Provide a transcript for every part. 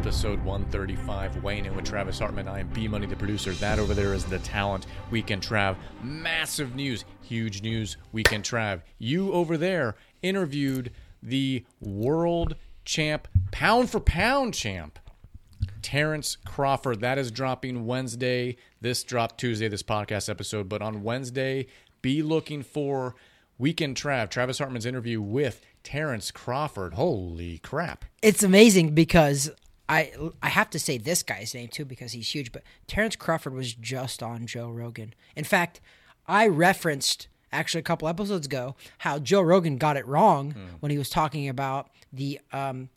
episode 135. Weighing in with Travis Hartman. I am B Money, the producer. That over there is the talent. Weekend Trav. Massive news, huge news. Weekend Trav. You over there interviewed the world champ, pound for pound champ, Terence Crawford. That is dropping Wednesday. This dropped Tuesday, this podcast episode. But on Wednesday, be looking for Weekend Trav, Travis Hartman's interview with Terence Crawford. Holy crap. It's amazing because I I have to say this guy's name too because he's huge. But Terence Crawford was just on Joe Rogan. In fact, I referenced actually a couple episodes ago how Joe Rogan got it wrong when he was talking about the um,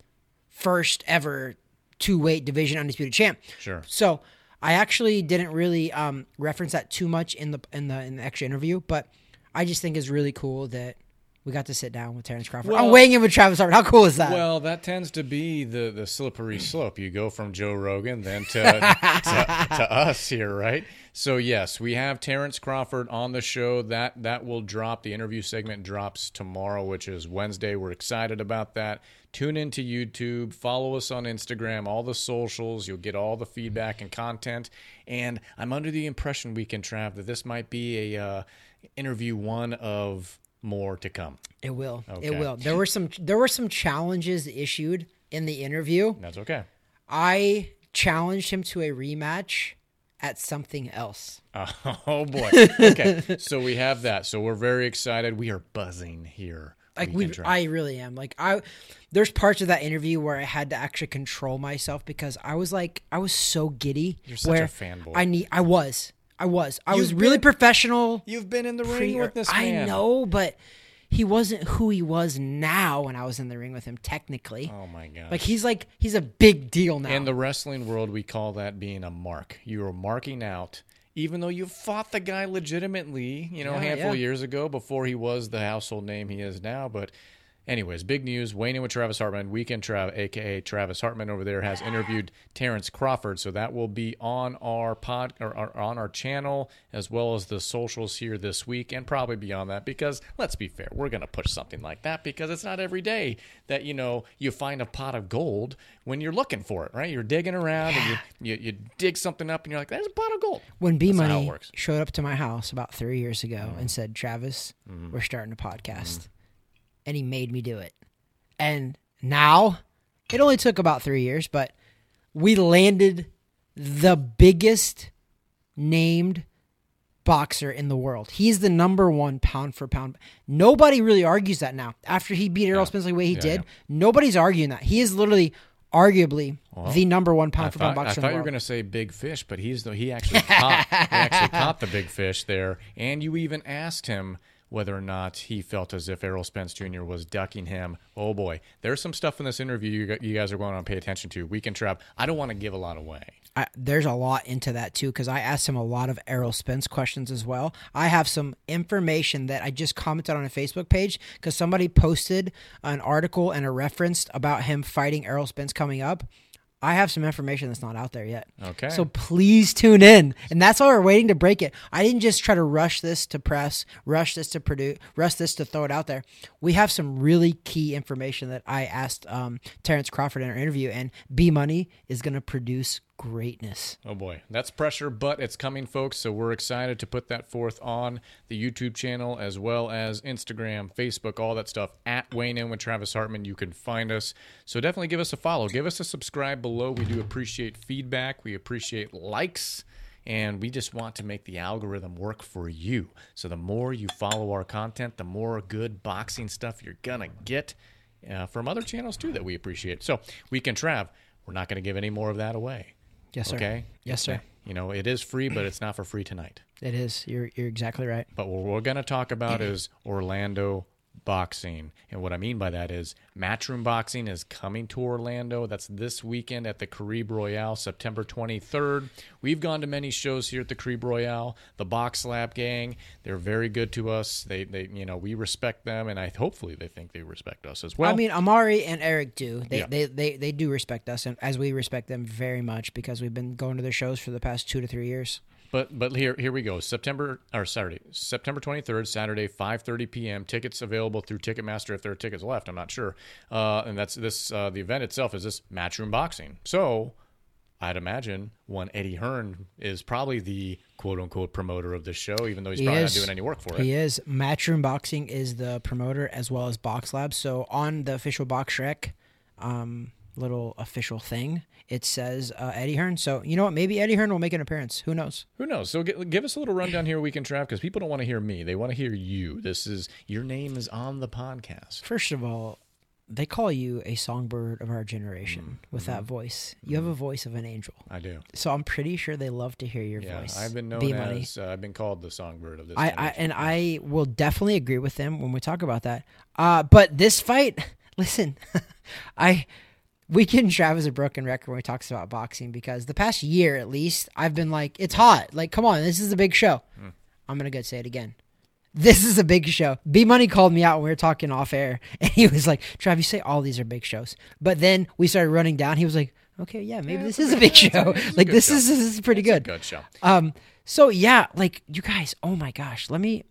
first ever two weight division undisputed champ. Sure. So I actually didn't really um, reference that too much in the in the in the extra interview, but I just think it's really cool that we got to sit down with Terence Crawford. Well- I'm weighing in with Travis Hartman. How cool is that? Well, that tends to be the, the slippery slope. You go from Joe Rogan then to, to to us here, right? So yes, we have Terence Crawford on the show. That that will drop. The interview segment drops tomorrow, which is Wednesday. We're excited about that. Tune into YouTube, follow us on Instagram, all the socials. You'll get all the feedback and content. And I'm under the impression, Weekend Trav, that this might be a uh, interview one of more to come. It will. Okay. It will. There were some there were some challenges issued in the interview. That's okay. I challenged him to a rematch at something else. Oh boy. Okay. so we have that. So we're very excited. We are buzzing here. Like We we. I really am. Like I, there's parts of that interview where I had to actually control myself because I was like, I was so giddy. You're such a fanboy. I need. I was. I was. I was You've really been- professional. You've been in the ring with this I man. know, but he wasn't who he was now when I was in the ring with him. Technically, Oh my god. like he's like he's a big deal now. in the wrestling world, we call that being a mark. You are marking out, even though you fought the guy legitimately, you know, a Yeah, handful of years ago before he was the household name he is now. But, anyways, big news. Weighing in with Travis Hartman, Weekend Trav, aka Travis Hartman over there, has interviewed Terence Crawford. So that will be on our pod or, or on our channel as well as the socials here this week and probably beyond that. Because let's be fair, we're gonna push something like that because it's not every day that you know you find a pot of gold when you're looking for it, right? You're digging around and you, you you dig something up and you're like, "There's a pot of gold." when B Money showed up to my house about three years ago Mm-hmm. and said, "Travis, we're starting a podcast," and he made me do it. And now, it only took about three years, but we landed the biggest named boxer in the world. He's the number one pound for pound. Nobody really argues that now. After he beat Errol Spence the way he Yeah, did, yeah. nobody's arguing that. He is literally, arguably, the number one pound I pound for pound thought, I boxer thought in you were going to say big fish, but he's the he actually caught he actually caught the big fish there, and you even asked him whether or not he felt as if Errol Spence Jr. was ducking him. Oh boy, there's some stuff in this interview you, guys are going to pay attention to. Weekend Trav. I don't want to give a lot away. I, there's a lot into that too because I asked him a lot of Errol Spence questions as well. I have some information that I just commented on a Facebook page because somebody posted an article and a reference about him fighting Errol Spence coming up. I have some information that's not out there yet. Okay. So please tune in. And that's why we're waiting to break it. I didn't just try to rush this to press, rush this to produce, rush this to throw it out there. We have some really key information that I asked um, Terence Crawford in our interview, and B Money is going to produce greatness. Oh boy, that's pressure, but it's coming, folks. So we're excited to put that forth on the YouTube channel as well as Instagram, Facebook, all that stuff at Weighing In with Travis Hartman. You can find us. So definitely give us a follow, give us a subscribe below. We do appreciate feedback, we appreciate likes. And we just want to make the algorithm work for you. So the more you follow our content, the more good boxing stuff you're gonna get uh, from other channels too that we appreciate. So we can Trav, we're not going to give any more of that away. Yes, sir. Okay. Yes, sir. You know, it is free, but it's not for free tonight. It is. You're you're exactly right. But what we're going to talk about is Orlando boxing. And what I mean by that is Matchroom Boxing is coming to Orlando. That's this weekend at the Caribe Royale, September 23rd. We've gone to many shows here at the Caribe Royale. The Box Lab gang, they're very good to us. They, they, you know, we respect them, and I hopefully they think they respect us as well. I mean, Amari and Eric do. They, Yeah. they, they, they do respect us, and as we respect them very much because we've been going to their shows for the past two to three years. But but here here we go. September or Saturday, September 23rd, Saturday, 5:30 p.m. Tickets available through Ticketmaster if there are tickets left. I'm not sure. Uh, and that's this uh, the event itself is this Matchroom Boxing. So I'd imagine one Eddie Hearn is probably the quote unquote promoter of this show, even though he's He probably is. not doing any work for it. He is. Matchroom Boxing is the promoter as well as Box Lab. So on the official Box Rec um, little official thing, it says uh, Eddie Hearn. So you know what? Maybe Eddie Hearn will make an appearance. Who knows? Who knows? So gi- give us a little rundown here, Weekend Trav, because people don't want to hear me. They want to hear you. This is your name is on the podcast. First of all, they call you a songbird of our generation with that voice. You have a voice of an angel. I do. So I'm pretty sure they love to hear your Yeah, voice. I've been known B as uh, I've been called the songbird of this. I, I and I will definitely agree with them when we talk about that. Uh, but this fight, listen, I Weekend Trav is a broken record when he talks about boxing because the past year at least I've been like, it's hot. Like, come on, this is a big show. Hmm. I'm gonna go say it again. This is a big show. B Money called me out when we were talking off air, and he was like, "Trav, you say all these are big shows." But then we started running down. He was like, "Okay, yeah, maybe Yeah, this is a big show. a Like this show. is this is pretty It's good." good show. Um. So yeah, like you guys. Oh my gosh. Let me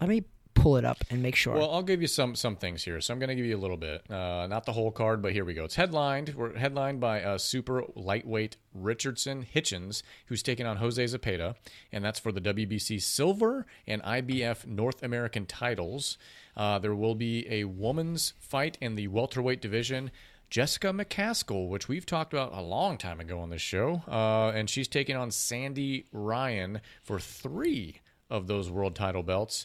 let me pull it up and make sure. Well, I'll give you some some things here. So I'm going to give you a little bit, uh, not the whole card, but here we go. It's headlined. We're headlined by uh, super lightweight Richardson Hitchins, who's taking on Jose Zepeda, and that's for the WBC silver and IBF North American titles. Uh, there will be a woman's fight in the welterweight division. Jessica McCaskill, which we've talked about a long time ago on this show, uh, and she's taking on Sandy Ryan for three of those world title belts.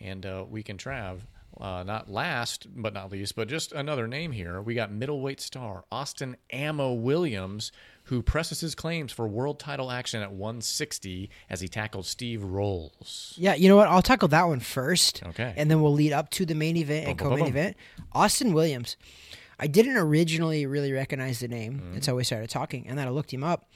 And uh, we can Trav, uh, not last but not least, but just another name here. We got middleweight star Austin Ammo Williams, who presses his claims for world title action at 160 as he tackles Steve Rolls. yeah, you know what? I'll tackle that one first. Okay. And then we'll lead up to the main event and boom, co-main event. Austin Williams. I didn't originally really recognize the name Mm-hmm. until we started talking, and then I looked him up.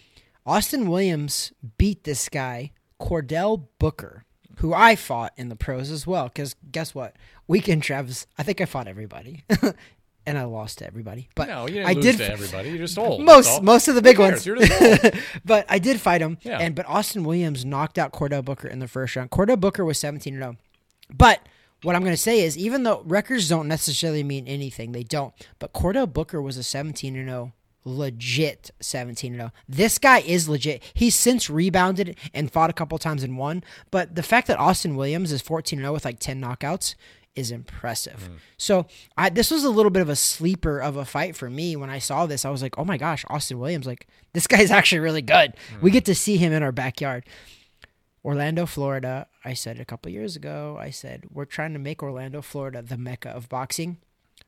Austin Williams beat this guy Cordell Booker, who I fought in the pros as well. Because guess what? Weekend Travis, I think I fought everybody, and I lost to everybody. But No, you didn't I lose did to everybody. You're just old. most most of the big ones. You're just old. but I did fight him. Yeah. And but Austin Williams knocked out Cordell Booker in the first round. Cordell Booker was 17 0. But what I'm going to say is even though records don't necessarily mean anything, they don't. But Cordell Booker was a 17 0 legit 17 0. This guy is legit. He's since rebounded and fought a couple times and won, but the fact that Austin Williams is 14 0 with like 10 knockouts is impressive. Mm. So, I this was a little bit of a sleeper of a fight for me when I saw this. I was like, "Oh my gosh, Austin Williams like this guy's actually really good." Mm. We get to see him in our backyard. Orlando, Florida. I said a couple years ago, I said, we're trying to make Orlando, Florida the mecca of boxing.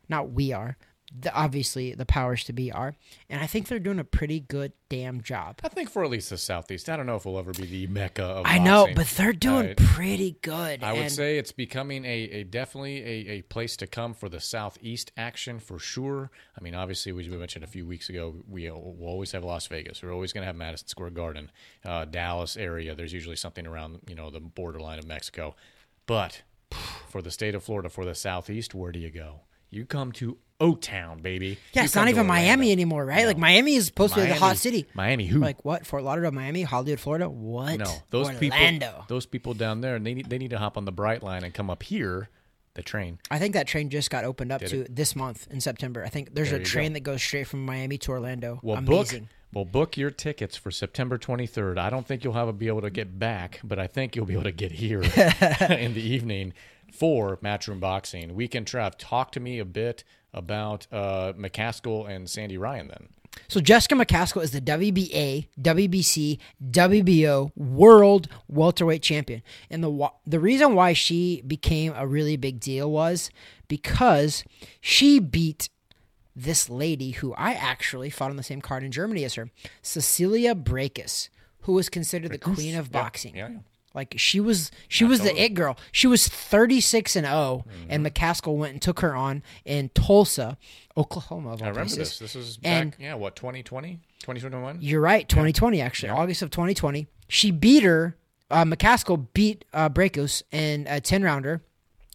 Not we are. The, obviously, the powers to be are. And I think they're doing a pretty good damn job. I think for at least the Southeast. I don't know if we'll ever be the mecca of I know, but they're doing Right. pretty good. I would say it's becoming a, a definitely a, a place to come for the Southeast action for sure. I mean, obviously, we we mentioned a few weeks ago, we will we'll always have Las Vegas. We're always going to have Madison Square Garden, uh, Dallas area. There's usually something around you know the borderline of Mexico. But for the state of Florida, for the Southeast, where do you go? You come to O Town, baby. yeah, You it's not even Orlando. Miami anymore, right? Like Miami is supposed to be the hot city. Miami, who? Like what? Fort Lauderdale, Miami, Hollywood, Florida. What? No, those Orlando. people, those people down there, and they need they need to hop on the Brightline and come up here, the train. I think that train just got opened up Did to this month in September. I think there's There a train go. that goes straight from Miami to Orlando. Well, Amazing. book well book your tickets for September 23rd. I don't think you'll have be able to get back, but I think you'll be able to get here in the evening for Matchroom Boxing. Weekend Trav, talk to me a bit about uh, McCaskill and Sandy Ryan. Then So Jessica McCaskill is the WBA, WBC, WBO World Welterweight Champion, and the the reason why she became a really big deal was because she beat this lady who I actually fought on the same card in Germany as her, Cecilia Braekhus, who was considered the queen of boxing. yeah, yeah. Like she was, she was the it girl. She was thirty six and 0 Mm-hmm. and McCaskill went and took her on in Tulsa, Oklahoma. I remember places. this. This was back, And- yeah, what 2020, 2021. You're right. 2020, actually, August of 2020. She beat her. Uh, McCaskill beat uh, Braekhus in a 10 rounder,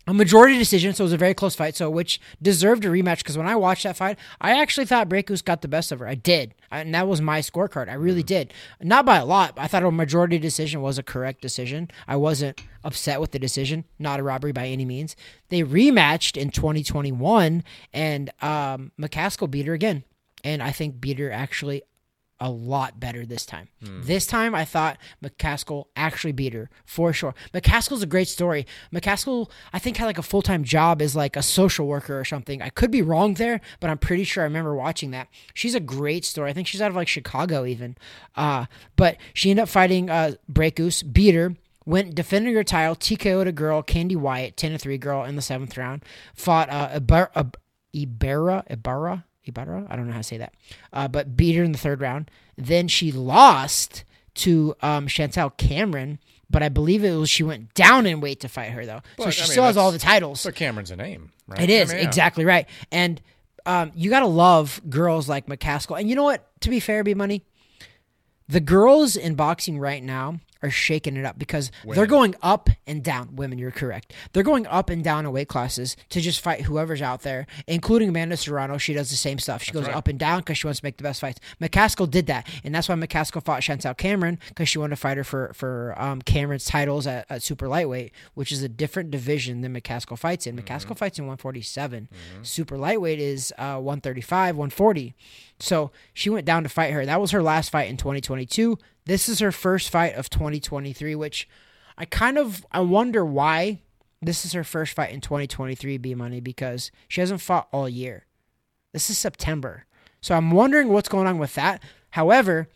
a majority decision, so it was a very close fight. So which deserved a rematch because when I watched that fight, I actually thought Braekhus got the best of her. I did, and that was my scorecard. I really did, not by a lot. I thought a majority decision was a correct decision. I wasn't upset with the decision. Not a robbery by any means. They rematched in 2021, and um, McCaskill beat her again, and I think beat her actually a lot better this time. This time, I thought McCaskill actually beat her for sure. McCaskill's a great story. McCaskill, I think, had like a full time job as like a social worker or something. I could be wrong there, but I'm pretty sure I remember watching that. She's a great story. I think she's out of like Chicago even. Uh, but she ended up fighting uh, Braekhus, beat her. Went defending her title, TKO'd a girl, Candy Wyatt, 10 to 3 girl in the seventh round. Fought uh, Ibar- Ib- Ibarra, Ibarra, Ibarra. I don't know how to say that, uh, but beat her in the third round. Then she lost to um, Chantelle Cameron, but I believe it was she went down in weight to fight her though, so she I mean, still has all the titles. So Cameron's a name, right? It is I mean, yeah. exactly right, and um, you gotta love girls like McCaskill. And you know what? To be fair, B Money. The girls in boxing right now are shaking it up because they're going up and down. Women, you're correct. They're going up and down in weight classes to just fight whoever's out there, including Amanda Serrano. She does the same stuff. She goes right. up and down because she wants to make the best fights. McCaskill did that, and that's why McCaskill fought Chantelle Cameron because she wanted to fight her for for um, Cameron's titles at, at super lightweight, which is a different division than McCaskill fights in. McCaskill fights in 147. Super lightweight is uh, 135, 140. So she went down to fight her. That was her last fight in 2022. This is her first fight of 2023, which I kind of I wonder why this is her first fight in 2023 B money because she hasn't fought all year. This is September. So I'm wondering what's going on with that. However,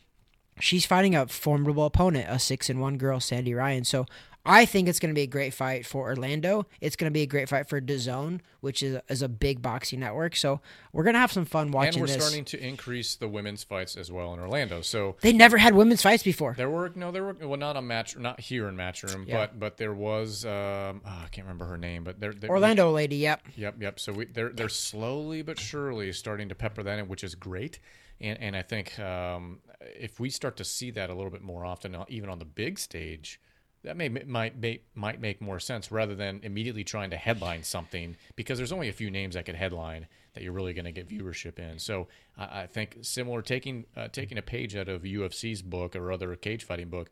she's fighting a formidable opponent, a 6 and 1 girl Sandy Ryan. So I think it's going to be a great fight for Orlando. It's going to be a great fight for DAZN, which is, is a big boxing network. So we're going to have some fun watching And we're this. starting to increase the women's fights as well in Orlando. So They never had women's fights before. there were no, there were well, not on match, not here in Matchroom, Yeah. but but there was. Um, oh, I can't remember her name, but there, Orlando lady, yep. Yep, yep. So we, they're they're slowly but surely starting to pepper that in, which is great. And and I think um, if we start to see that a little bit more often, uh, even on the big stage, that may might may, might make more sense rather than immediately trying to headline something because there's only a few names that could headline that you're really going to get viewership in. So I, I think similar taking uh, taking a page out of UFC's book or other cage fighting book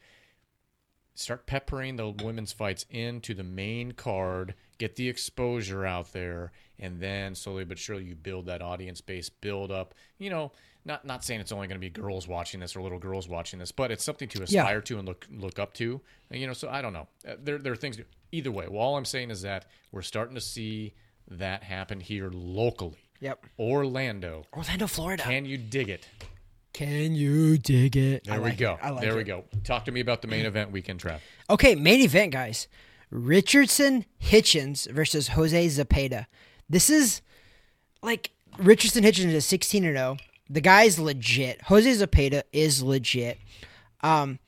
start peppering the women's fights into the main card, get the exposure out there, and then slowly but surely you build that audience base, build up. You know, not not saying it's only going to be girls watching this or little girls watching this, but it's something to Yeah. aspire to and look look up to. And, you know, so I don't know. Uh, There there are things. Either way, well, all I'm saying is that we're starting to see that happen here locally. Yep. Orlando, Orlando, Florida. Can, you dig it? Can you dig it? There I we like go. it. Like there we go. Talk to me about the main event weekend, trap. Okay, main event, guys. Richardson Hitchins versus Jose Zepeda. This is like Richardson Hitchins is 16 and 0. The guy's legit. Jose Zepeda is legit. Um,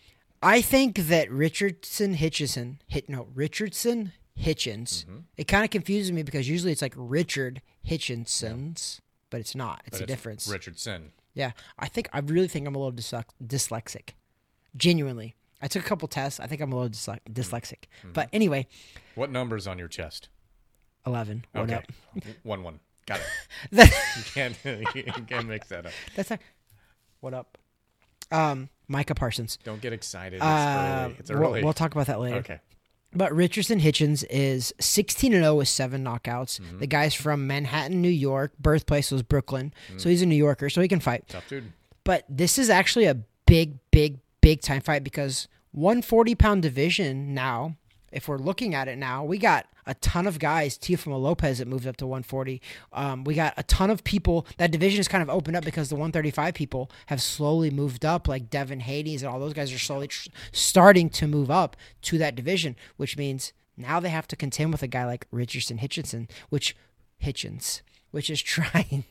I think that Richardson Hitchison hit no Richardson Hitchins. Mm-hmm. It kind of confuses me because usually it's like Richard Hitchinson's, but it's not. It's But a difference. Richardson. Yeah, I think I really think I'm a little dyslex- dyslexic. Genuinely, I took a couple tests. I think I'm a little dysle- dyslexic. Mm-hmm. But anyway, What number's on your chest? eleven. Okay. up? One one. Got it. That- You can't you can't mix that up. That's not. What up? Um, Micah Parsons. Don't get excited. It's Uh, early. It's we'll, we'll talk about that later. okay. But Richardson Hitchins is 16 and 0 with seven knockouts. Mm-hmm. The guy's from Manhattan, New York. Birthplace was Brooklyn, Mm. so he's a New Yorker, so he can fight. Tough dude. But this is actually a big, big, big time fight because 140 pound division now, if we're looking at it now, we got a ton of guys. Teofimo Lopez that moved up to 140. Um, we got a ton of people. That division has kind of opened up because the 135 people have slowly moved up, like Devin Haney and all those guys are slowly tr- starting to move up to that division, which means now they have to contend with a guy like Richardson Hitchinson, which Hitchins, which is trying,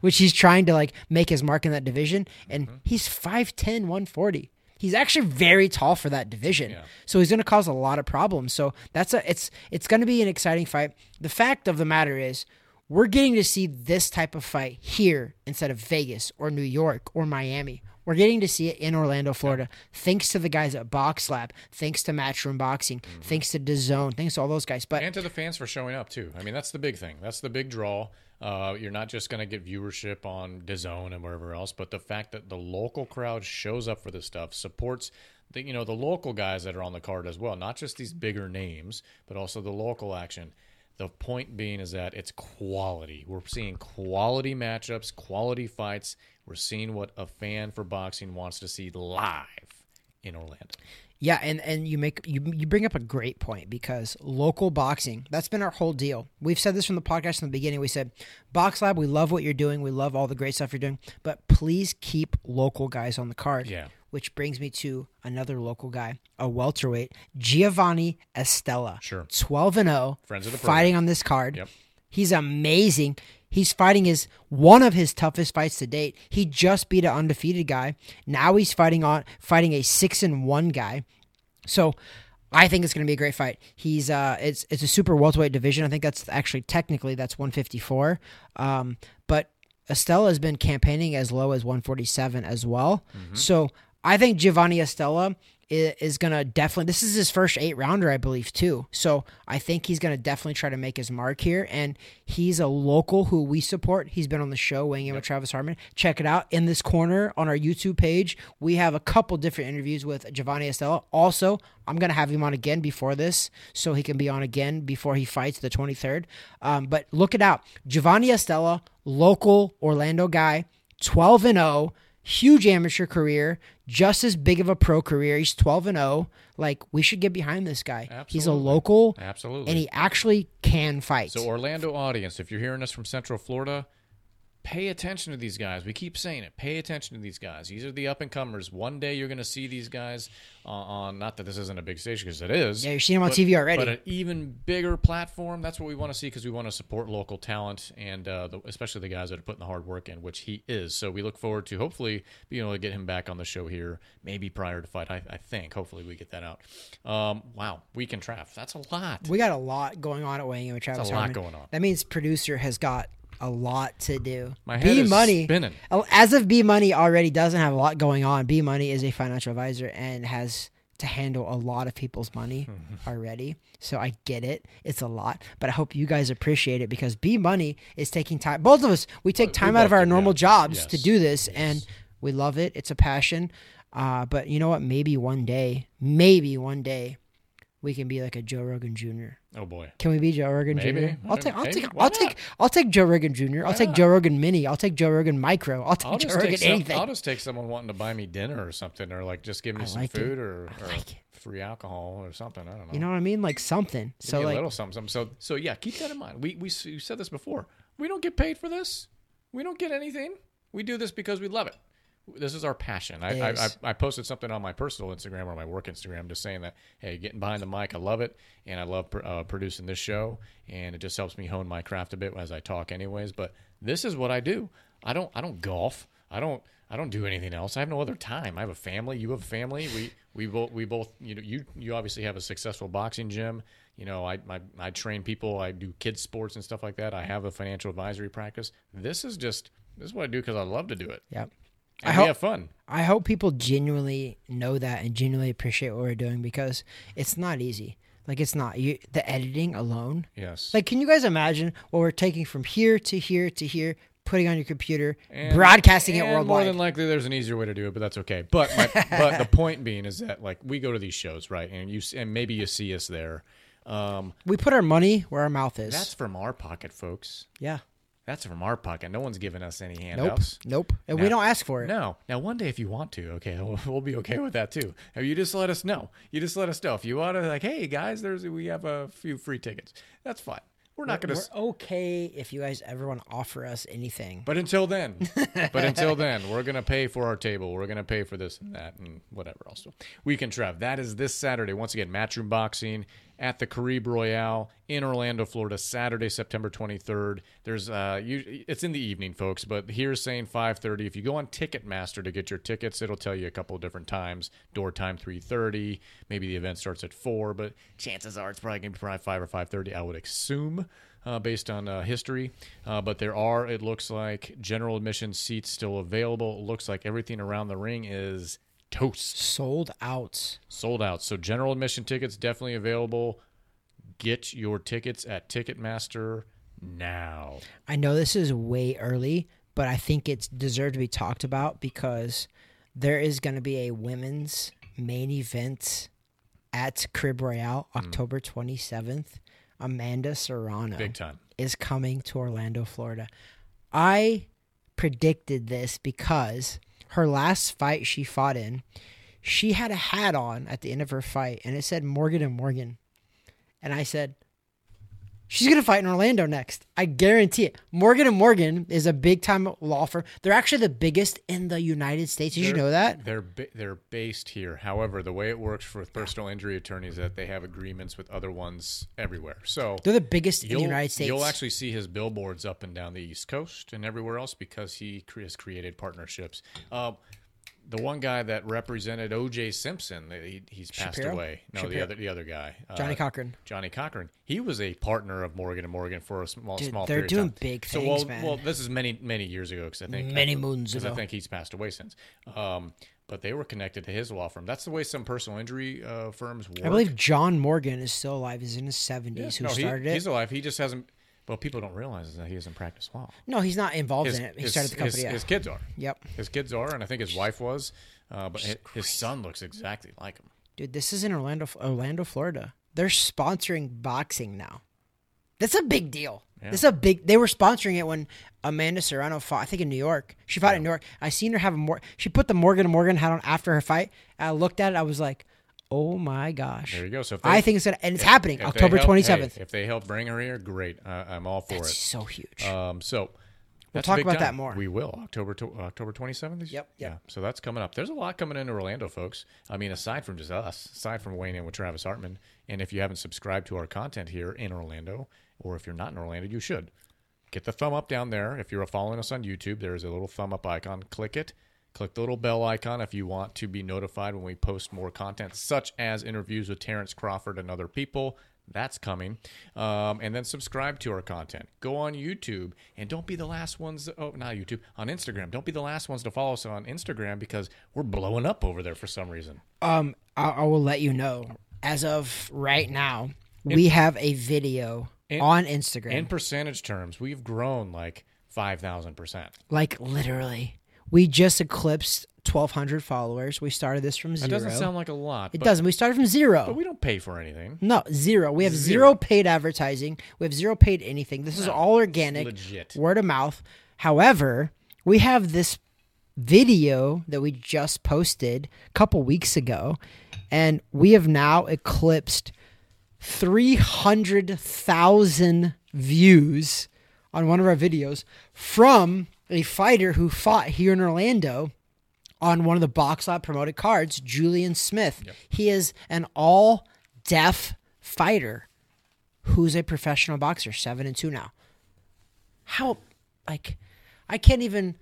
which he's trying to like make his mark in that division, and he's 5'10", 140. He's actually very tall for that division, Yeah. so he's going to cause a lot of problems. So that's a it's it's going to be an exciting fight. The fact of the matter is, we're getting to see this type of fight here instead of Vegas or New York or Miami. We're getting to see it in Orlando, Florida, thanks to the guys at Box Lab, thanks to Matchroom Boxing, mm-hmm. thanks to DAZN, thanks to all those guys. But and to the fans for showing up too. I mean, that's the big thing. That's the big draw. Uh, you're not just going to get viewership on DAZN and wherever else, but the fact that the local crowd shows up for this stuff, supports the you know the local guys that are on the card as well, not just these bigger names, but also the local action. The point being is that it's quality. We're seeing quality matchups, quality fights. We're seeing what a fan for boxing wants to see live in Orlando. Yeah, and and you make you you bring up a great point because local boxing, that's been our whole deal. We've said this from the podcast in the beginning. We said, Box Lab, we love what you're doing. We love all the great stuff you're doing, but please keep local guys on the card. Yeah. Which brings me to another local guy, a welterweight, Giovanni Estella. Sure. 12 and 0. Friends of the fighting program. on this card. Yep. He's amazing. He's fighting his one of his toughest fights to date. He just beat an undefeated guy. Now he's fighting on fighting a six and one guy. So I think it's going to be a great fight. He's uh, it's it's a super welterweight division. I think that's actually technically that's 154. Um, but Estella has been campaigning as low as 147 as well. So I think Giovanni Estella is, going to definitely. This is his first eight rounder, I believe, too. So I think he's going to definitely try to make his mark here. And he's a local who we support. He's been on the show weighing in with Travis Hartman. Check it out in this corner on our YouTube page. We have a couple different interviews with Giovanni Estella. Also, I'm going to have him on again before this so he can be on again before he fights the 23rd. Um, but look it out. Giovanni Estella, local Orlando guy, 12 and 0, huge amateur career, just as big of a pro career. He's 12 and 0. Like we should get behind this guy. He's a local Absolutely. and he actually can fight. So, Orlando audience, if you're hearing us from Central Florida, pay attention to these guys. We keep saying it. Pay attention to these guys. These are the up and comers. One day you're going to see these guys on, not that this isn't a big station because it is. Yeah, you're seeing him on but- TV already. But an even bigger platform. That's what we want to see because we want to support local talent and uh, the, especially the guys that are putting the hard work in, which he is. So we look forward to hopefully being able to get him back on the show here, maybe prior to fight. I, I think. Hopefully we get that out. Um, wow, weekend trav. That's a lot. we got a lot going on at weighing in with Travis a lot Hartman. going on. That means producer has got a lot to do. My head B is Money spinning. Oh, As of B Money already doesn't have a lot going on. B Money is a financial advisor and has to handle a lot of people's money already. So I get it. It's a lot, but I hope you guys appreciate it because B Money is taking time. Both of us, we take we time out of our do, normal yeah. jobs to do this and we love it. It's a passion. Uh, but you know what? Maybe one day, maybe one day we can be like a Joe Rogan Jr. Oh boy. Can we be Joe Rogan Maybe. Jr.? I'll take, I'll take, I'll take. I'll take Joe Rogan Jr. I'll take not? Joe Rogan Mini. I'll take Joe Rogan Micro. I'll take I'll Joe Rogan take some, anything. I'll just take someone wanting to buy me dinner or something, or like just give me I some like it. food or, or like free alcohol or something. I don't know. You know what I mean? Like something. Give So me a little something, something. So so yeah, keep that in mind. We we you said this before. We don't get paid for this. We don't get anything. We do this because we love it. This is our passion. I, I. I posted something on my personal Instagram or my work Instagram just saying that, hey, getting behind the mic, I love it. And I love uh, producing this show. And it just helps me hone my craft a bit as I talk anyways. But this is what I do. I don't, I don't golf. I don't, I don't do anything else. I have no other time. I have a family. You have a family. We, we both, we both, you know, you, you obviously have a successful boxing gym. You know, I, I, I train people. I do kids sports and stuff like that. I have a financial advisory practice. This is just, this is what I do because I love to do it. yep. And I hope- have fun. I hope people genuinely know that and genuinely appreciate what we're doing because it's not easy. Like it's not you. The editing alone. Yes. Like, can you guys imagine what we're taking from here to here to here, putting on your computer, And- broadcasting it and More than likely, there's an easier way to do it, but that's okay. But my, but the point being is that like we go to these shows, right? And you and maybe you see us there. Um, we put our money where our mouth is. that's from our pocket, folks. yeah. That's from our pocket. No one's giving us any handouts. Nope. And we don't ask for it. No. Now, one day, if you want to, okay, we'll, we'll be okay with that too. Now, You just let us know. You just let us know if you want to. Like, hey guys, there's we have a few free tickets. That's fine. We're not going to. We're okay if you guys ever want to offer us anything. But until then, but until then, we're gonna pay for our table. We're gonna pay for this and that and whatever else. We can travel. That is this Saturday. Once again, Matchroom Boxing at the Caribe Royale in Orlando, Florida. Saturday, September twenty third. There's uh, you, it's in the evening, folks. But here's saying five thirty. If you go on Ticketmaster to get your tickets, it'll tell you a couple different times. Door time three thirty. Maybe the event starts at four, but chances are it's probably gonna be probably five or five thirty. I would assume. uh, based on uh, history. Uh, but there are, it looks like, general admission seats still available. It looks like everything around the ring is toast, Sold out. sold out. So general admission tickets definitely available. Get your tickets at Ticketmaster now. I know this is way early, but I think it's deserved to be talked about because there is going to be a women's main event at Caribe Royale Hmm. October 27th. Amanda Serrano Big time. is coming to Orlando, Florida. I predicted this because her last fight she fought in, she had a hat on at the end of her fight and it said Morgan and Morgan. And I said, She's gonna fight in Orlando next. I guarantee it. Morgan and Morgan is a big time law firm. They're actually the biggest in the United States. Did you They're- know that? They're they're based here. However, the way it works for personal injury attorneys is that they have agreements with other ones everywhere. So They're the biggest in the United States. you'll actually see his billboards up and down the East Coast and everywhere else because he has created partnerships. Uh, the one guy that represented O.J. Simpson, he, he's passed Shapiro? away. No, the other the other guy, uh, Johnnie Cochran. Johnnie Cochran. He was a partner of Morgan and Morgan for a small Dude, small they're doing big so, things, well, man. well, this is many many years ago because I think Many moons ago. because I think he's passed away since. Um, but they were connected to his law firm. That's the way some personal injury uh, firms work. I believe John Morgan is still alive. He's in his Yeah, seventies. Who no, he- started it? He's alive. He just hasn't. Well, people don't realize that he doesn't practice law. no, he's not involved His, in it. He his- started the company. his, yeah. his kids are. Yep. His kids are, and I think his wife was. Uh, but his, his son looks exactly like him. Dude, this is in Orlando, Orlando, Florida. They're sponsoring boxing now. That's a big deal. Yeah. This is a big. They were sponsoring it when Amanda Serrano fought. I think in New York. She fought in New York. I seen her have a more. She put the Morgan and Morgan hat on after her fight. I looked at it. I was like, oh my gosh. There you go. So if they, I think it's gonna, and it's happening if October twenty seventh. hey, if they help bring her here, great. Uh, I'm all for It's it. so huge. Um, so we'll talk about time. that more. We will October to, October 27th. Yep, yep. Yeah. So that's coming up. There's a lot coming into Orlando, folks. I mean, aside from just us, aside from weighing in with Travis Hartman, and if you haven't subscribed to our content here in Orlando, or if you're not in Orlando, you should get the thumb up down there. If you're following us on YouTube, there is a little thumb up icon. Click it. Click the little bell icon if you want to be notified when we post more content, such as interviews with Terence Crawford and other people. That's coming. Um, and then subscribe to our content. Go on YouTube and don't be the last ones. Oh, not YouTube, on Instagram. Don't be the last ones to follow us on Instagram because we're blowing up over there for some reason. Um, I, I will let you know. As of right now, we have a video in- on Instagram. In percentage terms, we've grown like 5,000%. like literally, we just eclipsed twelve hundred followers. We started this from zero. It doesn't sound like a lot. it but, doesn't. We started from zero. But we don't pay for anything. no, zero. We have Zero. zero. paid advertising. We have zero paid anything. This is all organic, legit. word of mouth. However, we have this video that we just posted a couple weeks ago, and we have now eclipsed 300,000 views on one of our videos from a fighter who fought here in Orlando on one of the Box Lab promoted cards, Julian Smith. He is an all deaf fighter who's a professional boxer, 7 and 2 now. How like I can't even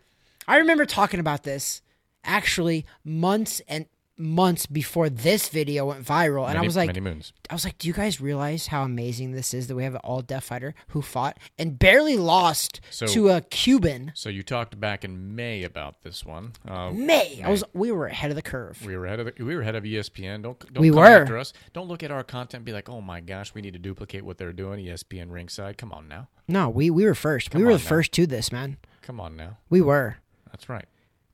I remember talking about this actually months and months before this video went viral and I was like many moons. I was like, do you guys realize how amazing this is that we have an all deaf fighter who fought and barely lost So- to a Cuban? So you talked back in May about this one. Uh, May. I was we were ahead of the curve. we were ahead of the, we were ahead of ESPN. Don't don't We come were. after us. Don't look at our content and be like, oh my gosh, we need to duplicate what they're doing. ESPN ringside. Come on now. No, we, we were first. we were the now. first to this, man. Come on now. We were. That's right.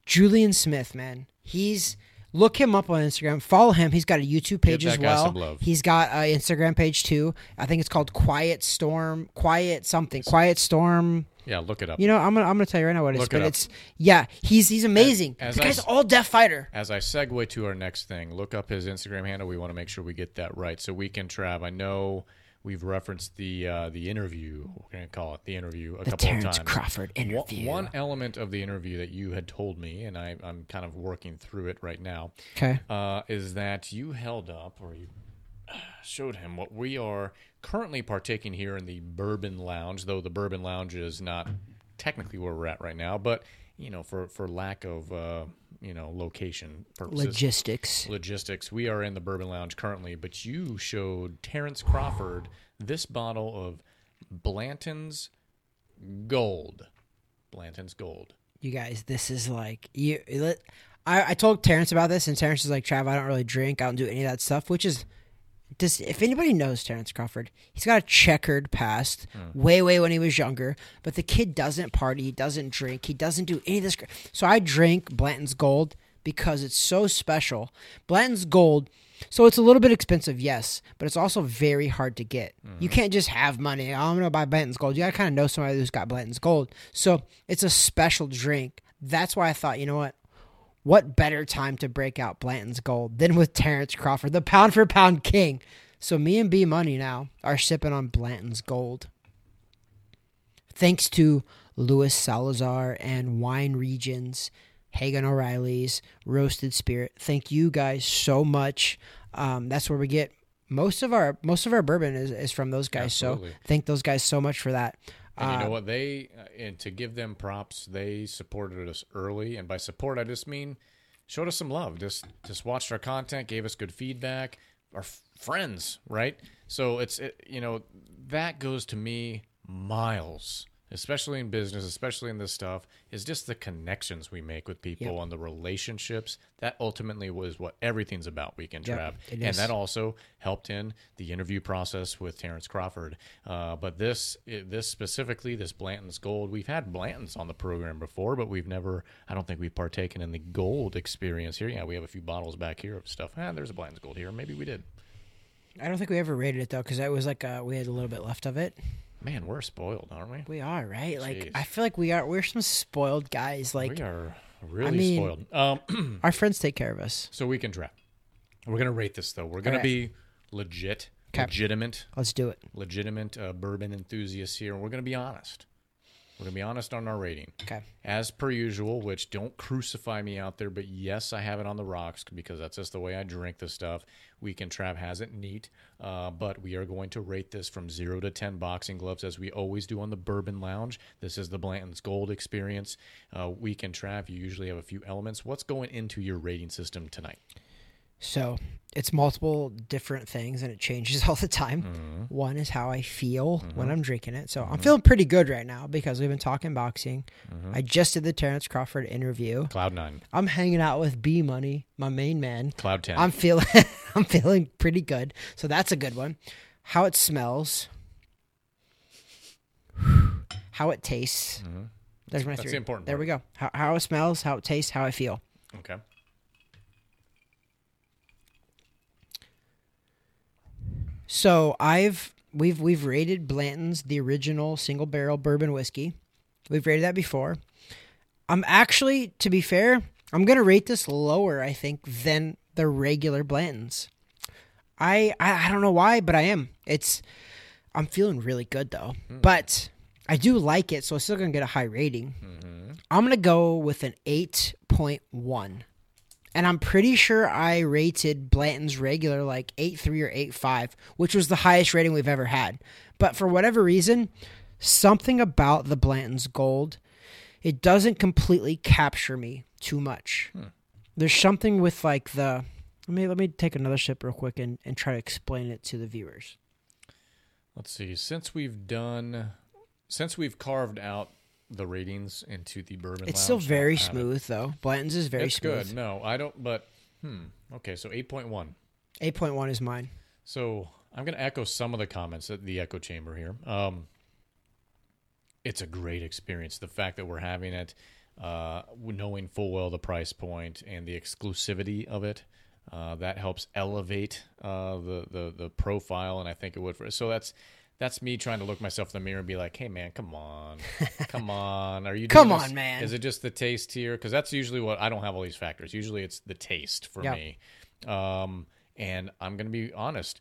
Julian Smith, man. He's look him up on Instagram. Follow him. He's got a YouTube page as well. He's got an Instagram page too. I think it's called Quiet Storm. Quiet something. Quiet Storm. Yeah, look it up. You know, I'm gonna I'm gonna tell you right now what it is. Look it but up. it's yeah, he's he's amazing. as the guy's s- all deaf fighter. As I segue to our next thing, look up his Instagram handle. We want to make sure we get that right. So we can Trav, I know we've referenced the uh, the interview. We're gonna call it the interview a The couple Terence of times. Crawford One- interview. One element of the interview that you had told me, and I, I'm kind of working through it right now, Okay. uh, is that you held up or you uh, showed him what we are currently partaking here in the Bourbon Lounge, though the Bourbon Lounge is not technically where we're at right now, but you know, for for lack of uh, you know location purposes, Logistics. logistics, we are in the Bourbon Lounge currently. But you showed Terence Crawford this bottle of Blanton's Gold. Blanton's Gold. You guys, this is like you. I, I told Terence about this, and Terence is like, "Trav, I don't really drink. I don't do any of that stuff." Which is, does if anybody knows Terence Crawford, he's got a checkered past, hmm. way way when he was younger. But the kid doesn't party, he doesn't drink, he doesn't do any of this. So I drink Blanton's Gold because it's so special. Blanton's Gold. So it's a little bit expensive, yes, but it's also very hard to get. You mm-hmm. can't just have money. "Oh, I'm gonna buy Blanton's Gold. You gotta kind of know somebody who's got Blanton's Gold. So it's a special drink. That's why I thought, you know what? What better time to break out Blanton's Gold than with Terence Crawford, the pound for pound king? So me and B Money now are sipping on Blanton's Gold. Thanks to Louis Salazar and Wine Regions, Hagen O'Reilly's Roasted Spirit. Thank you guys so much. Um, that's where we get most of our most of our bourbon is, is from those guys. Absolutely. So thank those guys so much for that. And you Uh, know what? They uh, and to give them props, they supported us early, and by support, I just mean showed us some love. Just just watched our content, gave us good feedback. Our f- friends, right? So it's it, you know that goes to me miles, especially in business, especially in this stuff. Is just the connections we make with people Yep. and the relationships. That ultimately was what everything's about. Weekend Yep, Trav, and is. that also helped in the interview process with Terence Crawford. Uh, but this, this specifically, this Blanton's Gold, we've had Blanton's on the program before, but we've never, I don't think we've partaken in the gold experience here. Yeah, we have a few bottles back here of stuff. Ah, there's a Blanton's Gold here. Maybe we did. I don't think we ever rated it though, because it was like uh, we had a little bit left of it. Man, we're spoiled, aren't we? We are right. Like Jeez. I feel like we are. We're some spoiled guys. Like we are really mean- spoiled. Um, our friends take care of us. so we can trap. We're gonna rate this though. We're gonna Alright. be legit, 'Kay. legitimate, Let's do it. legitimate uh, bourbon enthusiasts here. We're gonna be honest. We're gonna be honest on our rating. Okay. as per usual, which don't crucify me out there, but yes, I have it on the rocks because that's just the way I drink this stuff. Weekend Trav has it neat, uh, but we are going to rate this from zero to 10 boxing gloves as we always do on the Bourbon Lounge. This is the Blanton's Gold experience. Uh, Weekend Trav, you usually have a few elements. What's going into your rating system tonight? So it's multiple different things and it changes all the time. Mm-hmm. One is how I feel when I'm drinking it. So I'm feeling pretty good right now because we've been talking boxing. Mm-hmm. I just did the Terence Crawford interview. Cloud 9, I'm hanging out with B Money, my main man. Cloud 10. I'm feeling I'm feeling pretty good. So that's a good one. How it smells. How it tastes. There's my Mm-hmm. That's three. the important there part. we go. How, how it smells, how it tastes, how I feel. okay. So I've we've we've rated Blanton's the original single barrel bourbon whiskey. We've rated that before. I'm actually, to be fair, I'm gonna rate this lower, I think, than the regular Blanton's. I I, I don't know why, but I am. It's I'm feeling really good though. Hmm. But I do like it, so it's still gonna get a high rating. Mm-hmm. I'm gonna go with an eight point one. And I'm pretty sure I rated Blanton's regular like 8.3 or 8.5, which was the highest rating we've ever had. But for whatever reason, something about the Blanton's Gold, it doesn't completely capture me too much. Hmm. There's something with like the let me let me take another sip real quick and, and try to explain it to the viewers. Let's see. Since we've done, since we've carved out the ratings into the bourbon, It's still very I'll it. smooth though. Blanton's is very it's smooth. good. No, I don't. But hmm. Okay, so eight point one. 8.1 is mine. So I'm going to echo some of the comments at the echo chamber here. Um, it's a great experience. The fact that we're having it, uh, knowing full well the price point and the exclusivity of it, uh, that helps elevate uh, the, the the profile, and I think it would for. So that's that's me trying to look myself in the mirror and be like, "Hey, man, come on, come on, are you Come doing on, this- man. Is it just the taste here? Because that's usually what I don't have all these factors. Usually, it's the taste for Yeah. me. Um, and I'm gonna be honest.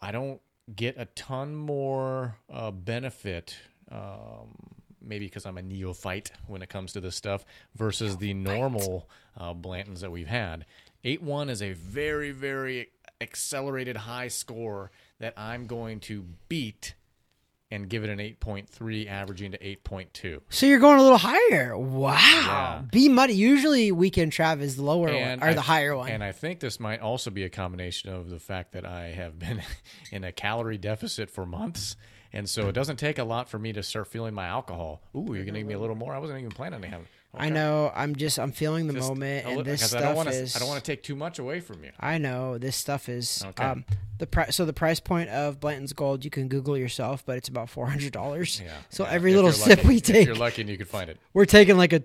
I don't get a ton more uh, benefit, um, maybe because I'm a neophyte when it comes to this stuff, versus the normal uh, Blantons that we've had. 8 1 is a very, very accelerated high score that I'm going to beat and give it an 8.3, averaging to 8.2. So you're going a little higher. Wow. Yeah. B Money. Usually Weekend Trav is the lower And one or I the higher one. And I think this might also be a combination of the fact that I have been in a calorie deficit for months And so it doesn't take a lot for me to start feeling my alcohol. Ooh, you're gonna give me a little more. I wasn't even planning to have. I know. I'm just. I'm feeling the Just moment, and this stuff I don't wanna, is. I don't want to take too much away from you. I know this stuff is Okay. um the price. So the price point of Blanton's Gold you can Google yourself, but it's about four hundred dollars. Yeah. So yeah. every If little sip lucky- we If take, you're lucky and you can find it. we're taking like a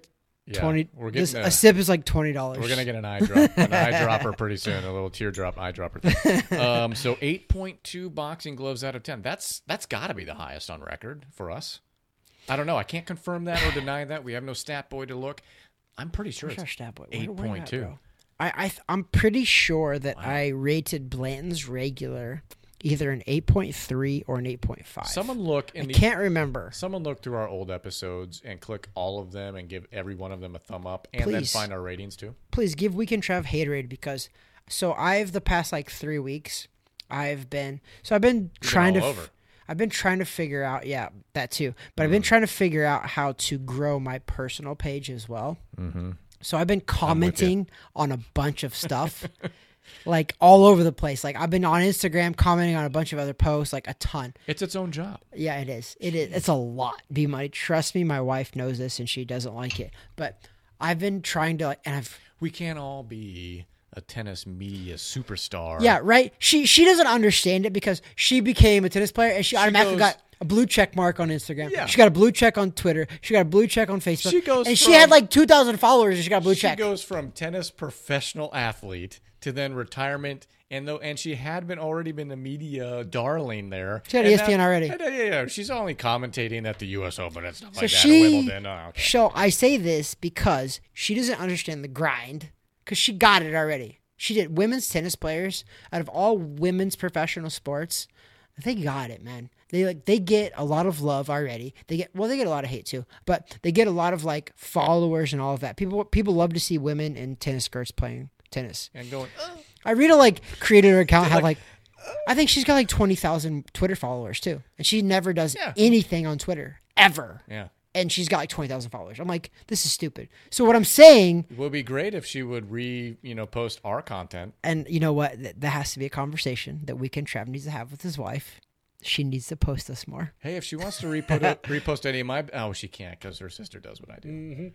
Yeah. twenty. We're this, getting a sip is like twenty dollars. We're gonna get an eye drop, an eyedropper pretty soon, a little teardrop eyedropper thing. Um, so eight point two boxing gloves out of ten. That's that's got to be the highest on record for us. I don't know. I can't confirm that or deny that. We have no stat boy to look. I'm pretty sure Where's it's stat boy? You at, 8.2. I I I'm pretty sure that I rated Blanton's regular either an eight point three or an eight point five. someone look in I can't remember. someone look through our old episodes and click all of them and give every one of them a thumb up and then find our ratings too. please give Weekend Trav haterade because so I've the past like three weeks I've been so I've been trying all to over. I've been trying to figure out yeah that too but I've been trying to figure out how to grow my personal page as well. Mm-hmm. So I've been commenting on a bunch of stuff. Like all over the place. Like I've been on Instagram commenting on a bunch of other posts, like a ton. It's its own job. Yeah, it is. It is. It's a lot. B money. Trust me, my wife knows this and she doesn't like it. But I've been trying to like, and I've We can't all be a tennis media superstar. Yeah, right. She she doesn't understand it because she became a tennis player and she, automatically goes- got a blue check mark on Instagram. Yeah. She got a blue check on Twitter. She got a blue check on Facebook. She goes and she had like two thousand followers and she got a blue she check. She goes from tennis professional athlete to then retirement, and though and she had been already been the media darling there. She had And ESPN already. and, uh, yeah, yeah, she's only commentating at the U.S. Open and stuff so like that. she. Wimbledon. Oh, okay. So I say this because she doesn't understand the grind because she got it already. She did women's tennis players out of all women's professional sports. They got it, man. They like they get a lot of love already. They get well, they get a lot of hate too, but they get a lot of like followers and all of that. People people love to see women in tennis skirts playing tennis. And going, Irina like created her account had like I think she's got like twenty thousand Twitter followers too, and she never does Yeah. anything on Twitter ever. yeah. And she's got like twenty thousand followers. I'm like, this is stupid. So what I'm saying, It would be great if she would re, you know, post our content. and you know what, Th- that has to be a conversation that Weekend Trav needs to have with his wife. She needs to post us more. Hey, if she wants to repost, repost any of my, oh, she can't because her sister does what I do. Mm-hmm.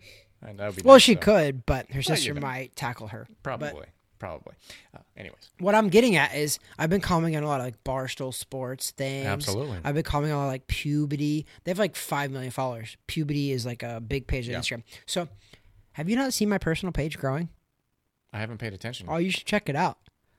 And that would be Well, nice, she though. could, but her sister might tackle her. probably, probably. Uh, anyways, what I'm getting at is I've been commenting on a lot of like Barstool Sports things. Absolutely. I've been commenting on like Pubity. They have like five million followers. Pubity is like a big page on Yeah. Instagram. So, have you not seen my personal page growing? I haven't paid attention. Oh, you should check it out.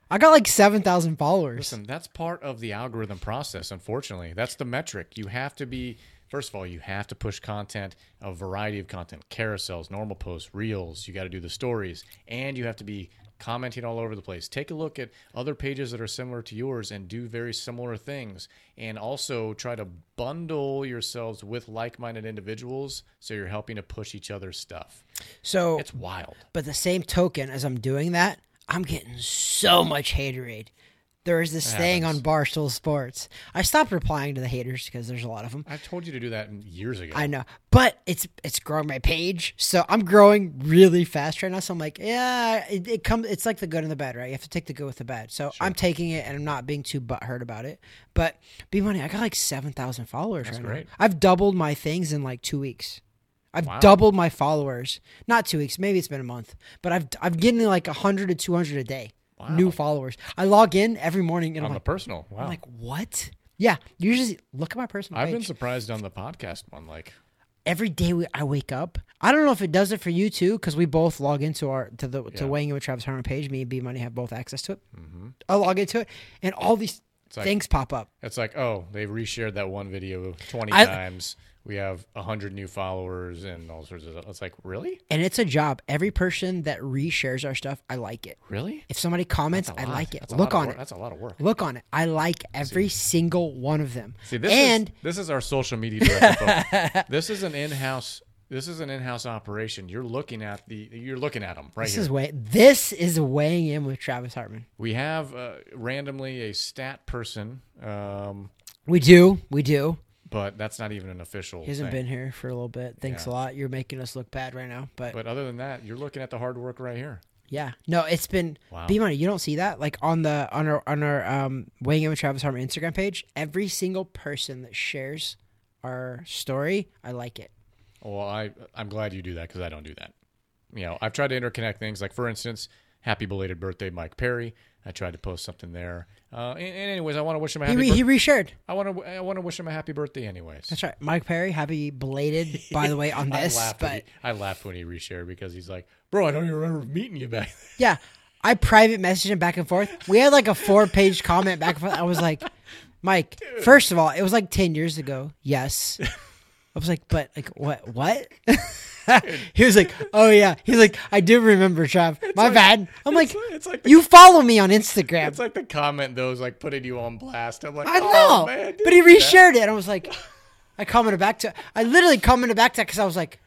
I got like seven thousand followers. Listen, that's part of the algorithm process, unfortunately. That's the metric. You have to be, first of all, you have to push content, a variety of content, carousels, normal posts, reels. You got to do the stories, and you have to be commenting all over the place. Take a look at other pages that are similar to yours and do very similar things. And also try to bundle yourselves with like minded individuals so you're helping to push each other's stuff. So, It's wild. but the same token as I'm doing that, I'm getting so much haterade. There is this thing on. Barstool Sports. I stopped replying to the haters because there's a lot of them. I told you to do that years ago. I know, but it's it's growing my page, so I'm growing really fast right now. So I'm like, yeah, it, it comes. It's like the good and the bad, right? You have to take the good with the bad. So I'm taking it, and I'm not being too butthurt about it. But B money, I got like seven thousand followers right great. now. I've doubled my things in like two weeks. I've Wow. doubled my followers. Not two weeks, maybe it's been a month, but I've I'm getting like hundred to two hundred a day. New followers. I log in every morning and on I'm the like, personal. Wow. I'm like, what? Yeah, usually look at my personal I've page been surprised on the podcast one. Like, every day we, I wake up. I don't know if it does it for you too, because we both log into our to the to Yeah. weighing in with Travis Hartman page. Me and B Money have both access to it. Mm-hmm. I log into it, and all these like- things pop up. It's like, oh, they reshared that one video 20 I- times. We have 100 new followers and all sorts of stuff. It's like, really? And it's a job. Every person that reshares our stuff, I like it. Really? If somebody comments, I like it. That's Look on it. That's a lot of work. Look on it. I like every single one of them. See, this and is this is our social media director. this is an in-house. This is an in-house operation. You're looking at the. You're looking at them right this here. is way. This is weighing in with Travis Hartman. we have uh, randomly a stat person, um, We do. We do. But that's not even an official. He hasn't thing. been here for a little bit. Thanks Yeah. a lot. You're making us look bad right now, but But other than that, you're looking at the hard work right here. Yeah. No, it's been Wow. B money. You don't see that like on the on our on our um weighing in with Travis Hartman Instagram page. Every single person that shares our story, I like it. Well, I I'm glad you do that because I don't do that. You know, I've tried to interconnect things. Like for instance, happy belated birthday, Mike Perry. I tried to post something there. Uh, and, and anyways, I want to wish him a He happy. re- he reshared. I want to I want to wish him a happy birthday. Anyways, That's right, Mike Perry. Happy belated, by the way, on I this. laughed. But he, I laughed when he reshared because he's like, "Bro, I don't even remember meeting you back." then." yeah, I private messaged him back and forth. We had like a four page comment back and forth. I was like, Mike. First of all, it was like ten years ago. Yes. I was like, but like what? What? he was like, oh yeah. He's like, I do remember, Trav. My like- bad. I'm like, it's, it's like the, you follow me on Instagram. it's like the comment those like putting you on blast. I'm like, I oh, know, man, but he dude, that- reshared it. And I was like, I commented back to. I literally commented back to because I was like,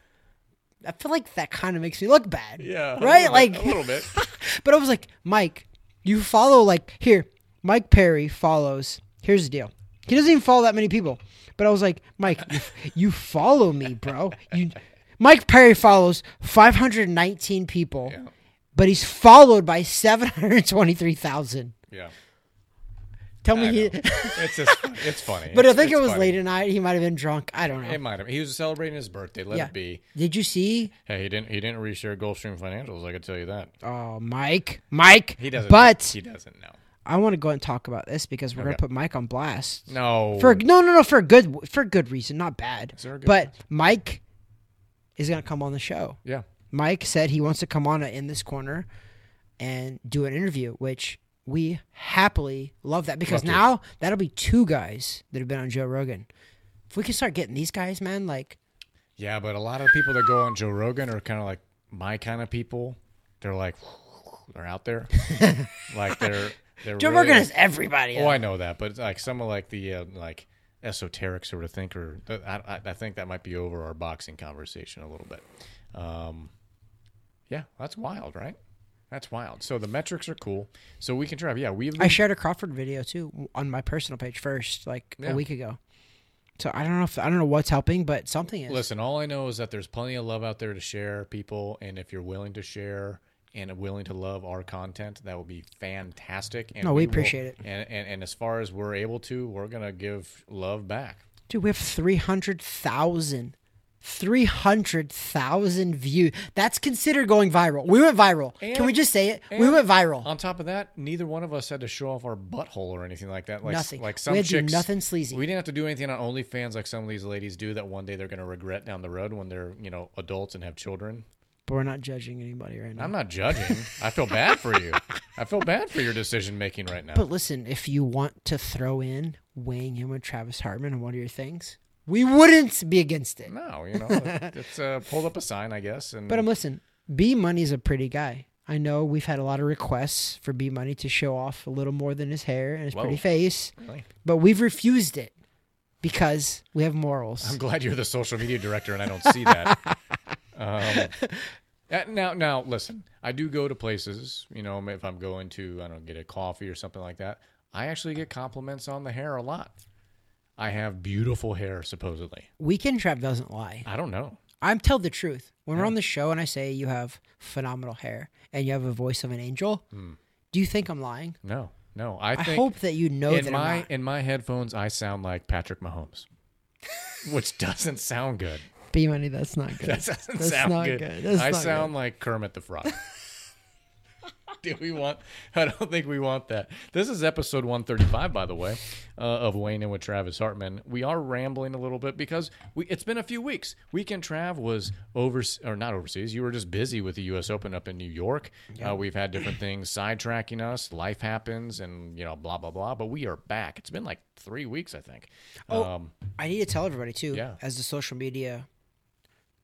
I feel like that kind of makes me look bad. Yeah, right. Like bit, a little bit. but I was like, Mike, you follow like here. Mike Perry follows. Here's the deal. He doesn't even follow that many people. But I was like, Mike, you, you follow me, bro. You, Mike Perry follows 519 people, Yeah. but he's followed by 723,000. Yeah, Tell me he. it's just it's funny. but I think it was funny. late at night. He might have been drunk. I don't know. It might have. He was celebrating his birthday. Let Yeah. it be. Did you see? Hey, he didn't. He didn't reshare Gulfstream Financials. I can tell you that. Oh, Mike, Mike. He doesn't. But he doesn't know. I want to go and talk about this because we're gonna put Mike on blast. No. For no, no, no, for a good for a good reason, not bad. Is there a good But Mike is gonna come on the show. yeah. Mike said he wants to come on in this corner and do an interview, which we happily love that because Love to. now that'll be two guys that have been on Joe Rogan. If we can start getting these guys, man, like Yeah, but a lot of people that go on Joe Rogan are kind of like my kind of people. They're like, they're out there, like they're they're. Joe really Rogan is everybody. Oh, I know that, but it's like some of like the uh, like esoteric sort of thinker. I, I, I think that might be over our boxing conversation a little bit. Um, yeah, that's wild, right? That's wild. So the metrics are cool. So we can drive. Yeah, we've. I shared a Crawford video too on my personal page first, like Yeah. a week ago. So I don't know if I don't know what's helping, but something is. Listen, all I know is that there's plenty of love out there to share, people, and if you're willing to share and willing to love our content, that will be fantastic. And No, we will- appreciate it. And, and and as far as we're able to, we're gonna give love back. Dude, we have 300,000. 300,000 views. That's considered going viral. We went viral. Can we just say it? we went viral. On top of that, neither one of us had to show off our butthole or anything like that. Like, Nothing. Like We some to do chicks, nothing sleazy. We didn't have to do anything on OnlyFans like some of these ladies do. That one day they're gonna regret down the road when they're you know adults and have children. But we're not judging anybody right now. I'm not judging. I feel bad for you. I feel bad for your decision making right now. But listen, if you want to throw in weighing in with Travis Hartman on one of your things, we wouldn't be against it. No, you know, it's uh, pulled up a sign, I guess. And But um, listen, B Money's a pretty guy. I know we've had a lot of requests for B Money to show off a little more than his hair and his pretty face, Really? but we've refused it because we have morals. I'm glad you're the social media director and I don't see that. um, now, now, listen. I do go to places. You know, if I'm going to, I don't get a coffee or something like that. I actually get compliments on the hair a lot. I have beautiful hair, supposedly. Weekend Trav doesn't lie. I don't know. I'm tell the truth. When we're on the show and I say you have phenomenal hair and you have a voice of an angel, do you think I'm lying? No, no. I I, hope that you know in that my in my headphones, I sound like Patrick Mahomes, which doesn't sound good. B money, that's not good. That doesn't That's sound not good. good. That's I not sound like Kermit the Frog. Do we want? I don't think we want that. This is episode 135, by the way, uh, of Weighing in with Travis Hartman. We are rambling a little bit because we. It's been a few weeks. Weekend Trav was over or not overseas. You were just busy with the U.S. Open up in New York. Uh, we've had different things sidetracking us. Life happens, and you know, blah blah blah. But we are back. It's been like three weeks, I think. Oh. Um, I need to tell everybody too, Yeah. as the social media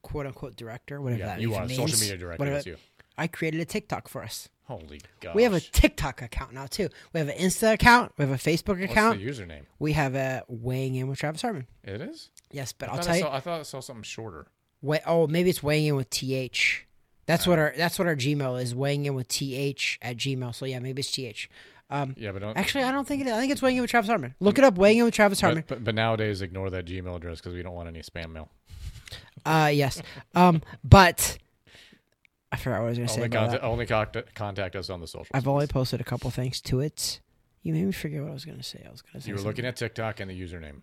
quote unquote director, whatever yeah, that you even are means, social media director. whatever- you. I created a TikTok for us. Holy God! We have a TikTok account now too. We have an Insta account. We have a Facebook What's account. the username? We have a weighing in with Travis Hartman. It is. Yes, but I I'll thought tell I, you. saw, I thought I saw something shorter. Wait, oh, maybe it's weighing in with th. That's what our that's what our Gmail is. Weighing in with th at Gmail. So yeah, maybe it's th. Um, Yeah, but don't. actually, I don't think it is. I think it's weighing in with Travis Hartman. Look it up. Weighing in with Travis Hartman. but, but, but nowadays, ignore that Gmail address because we don't want any spam mail. Uh, yes. Um, but I forgot what I was gonna say. Only, About contact, that. only contact, contact us on the social. I've only posted a couple things to it. You made me forget what I was gonna say. I was gonna say. You were looking at TikTok and the username,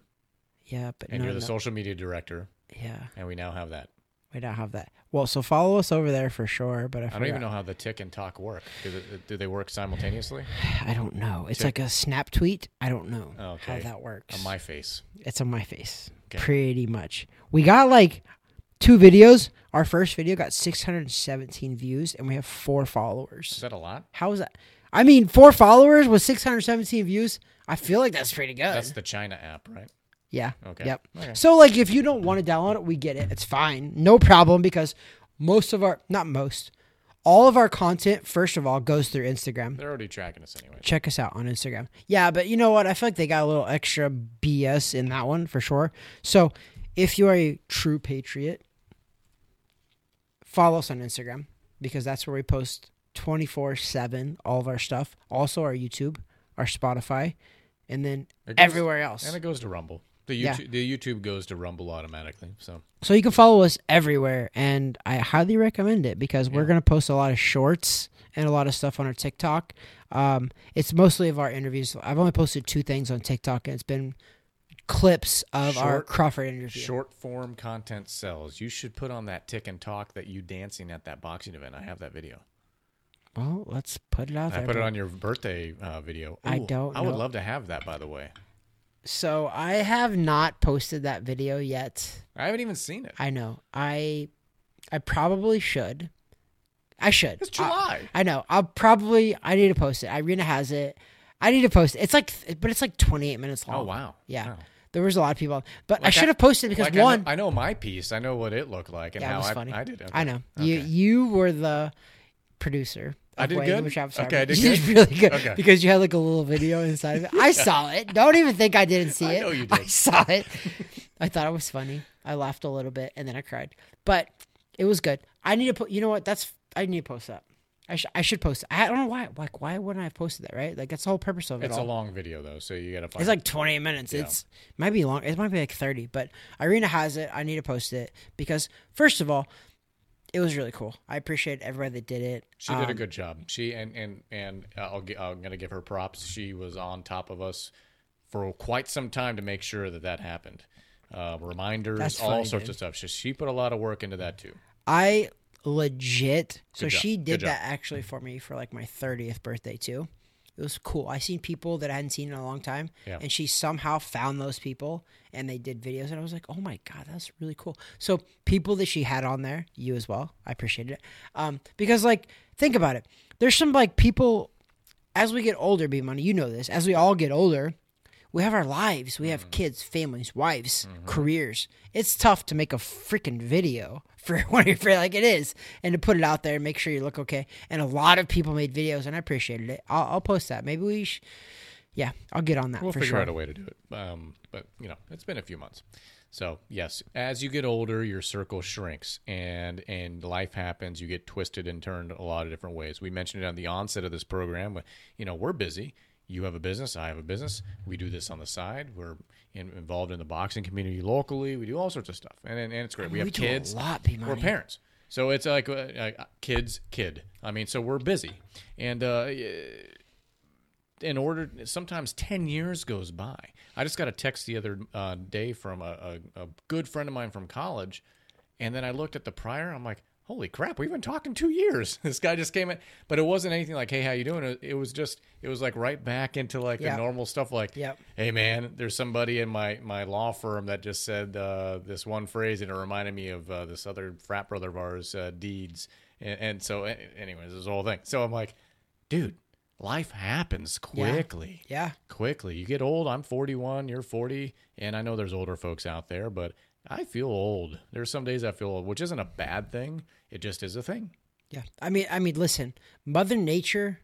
Yeah, but and no, you're the no. social media director, Yeah, and we now have that. We don't have that. Well, so follow us over there for sure. But I, I don't even know how the tick and talk work. Do they, do they work simultaneously? I don't know. It's Tick. like a snap tweet. I don't know oh, Okay. how that works. On my face. It's on my face. Okay. Pretty much. We got like two videos. Our first video got 617 views and we have four Is followers. that a lot? How is that? I mean, four followers with 617 views. I feel like that's pretty good. That's the China app, right? Yeah. Okay. Yep. Okay. So like if you don't want to download it, we get it. It's fine. No problem because most of our not most, all of our content first of all goes through Instagram. They're already tracking us anyway. check us out on Instagram. Yeah, but you know what? I feel like they got a little extra BS in that one for sure. So if you are a true patriot, follow us on Instagram because that's where we post 24 7 all of our stuff. Also, our YouTube, our Spotify, and then goes- everywhere else. And it goes to Rumble. The Yeah. YouTube, the YouTube goes to Rumble automatically. So So you can follow us everywhere, and I highly recommend it because we're going to post a lot of shorts and a lot of stuff on our TikTok. Um, it's mostly of our interviews. I've only posted two things on TikTok, and it's been clips of our Short- Crawford interview. short form content sells. You should put on that tick and talk that you dancing at that boxing event. I have that video. Well, let's put it out I there. put it on your birthday uh, video. I don't I would know. love to have that, by the way. So I have not posted that video yet. I haven't even seen it. I know. I I probably should. I should. It's I- July. I know. I'll probably. I need to post it. Irina has it. I need to post it. It's like, but it's like 28 minutes oh, long. oh wow. Yeah. Wow. There was a lot of people, but I should have posted because Like, I know- one, I know, my piece. I know what it looked like and Yeah, it how was I, funny. I did. Okay. I know you you were the producer. I did Wayne good? Travis Okay, I did You did good? really good Okay. because you had like a little video inside of it. I saw it. Don't even think I didn't see I it. know you did. I saw it. I thought it was funny. I laughed a little bit and then I cried, but it was good. I need to put. You know what? That's I need to post that. I, sh- I should post it. I don't know why. Like, why wouldn't I have posted that? Right? Like, that's the whole purpose of it. It's a long video though, so you gotta find. It's like 28 minutes. Yeah. It's might be long. It might be like 30, but Irina has it. I need to post it because first of all, it was really cool. I appreciate everybody that did it. She did a Um, good job. She and and and I'll I'm gonna give her props. She was on top of us for quite some time to make sure that that happened. Uh, reminders, That's all sorts dude. of stuff. She, she put a lot of work into that too. I legit. So job. she did that actually for me for like my 30th birthday too. It was cool. I seen people that I hadn't seen in a long time, Yeah. and she somehow found those people and they did videos, and I was like, oh my god, that's really cool. So people that she had on there, you as well, I appreciated it. Um, because like think about it, there's some like people as we get older, B money, you know this. As we all get older, we have our lives. We have kids, families, wives, careers. It's tough to make a freaking video for one of your friends, like it is, and to put it out there and make sure you look okay. And a lot of people made videos, and I appreciated it. I'll, I'll post that. Maybe we, sh- yeah, I'll get on that We'll for figure sure. out a way to do it. Um, but you know, it's been a few months. So yes, as you get older, your circle shrinks, and and life happens. You get twisted and turned a lot of different ways. We mentioned it on the onset of this program. but, You know, we're busy. You have a business. I have a business. We do this on the side. We're in, involved in the boxing community locally. We do all sorts of stuff, and and, and it's great. We, We have kids. lot, We're parents. So it's like uh, uh, kids, kid. I mean, so we're busy, and uh, in order sometimes 10 years goes by i just got a text the other uh, day from a, a, a good friend of mine from college and then i looked at the prior i'm like holy crap we've been talking two years this guy just came in but it wasn't anything like hey how you doing it, it was just it was like right back into like Yeah. the normal stuff like Yep. hey man there's somebody in my my law firm that just said uh, this one phrase and it reminded me of uh, this other frat brother of ours uh, deeds and, and so anyways this whole thing so i'm like dude life happens Yeah. quickly Yeah, quickly. You get old. I'm 41. You're 40, and I know there's older folks out there, but I feel old. There's some days I feel old, which isn't a bad thing. It just is a thing. yeah. I mean, I mean, listen, Mother Nature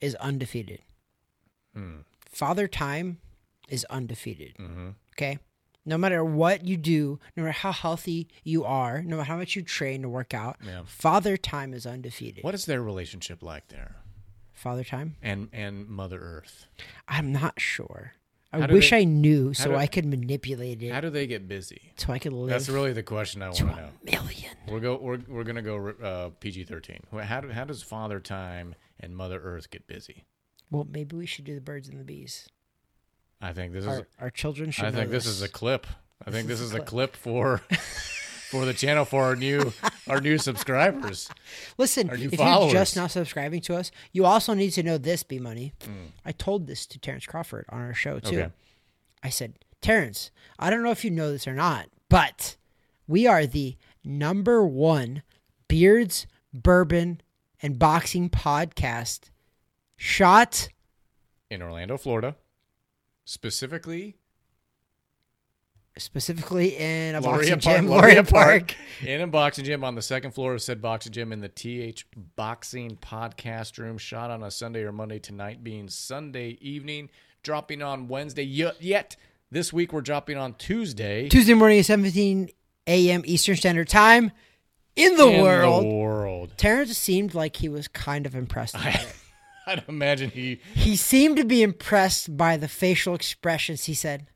is undefeated. Father Time is undefeated. Mm-hmm. Okay. No matter what you do, no matter how healthy you are, no matter how much you train to work out, Yeah. Father Time is undefeated. What is their relationship like there? Father Time? And and Mother Earth. I'm not sure. I wish they- I knew so do- I could manipulate it How do they get busy? so I could live That's really the question I want to know. million. We're go we're, we're gonna go uh, PG thirteen. How do, how does Father Time and Mother Earth get busy? Well, maybe we should do the birds and the bees. I think this is Our, our children should. I think this is a clip. I think This this is is a a clip for for the channel for our new our new subscribers. Listen, new if followers. you're just now subscribing to us, you also need to know this, B Money. Mm. I told this to Terence Crawford on our show too. Okay. I said, Terence, I don't know if you know this or not, but we are the number one beards, bourbon, and boxing podcast. Shot In Orlando, Florida, specifically specifically in a Loria boxing Park, gym, Loria Park, Park. in a boxing gym on the second floor of said boxing gym in the TH Boxing Podcast Room. Shot on a Sunday or Monday tonight, being Sunday evening, dropping on Wednesday. Yet, this week we're dropping on Tuesday. Tuesday morning at 17 a.m. Eastern Standard Time in the in world. The world. Terence seemed like he was kind of impressed. It. I'd imagine he. He seemed to be impressed by the facial expressions. He said,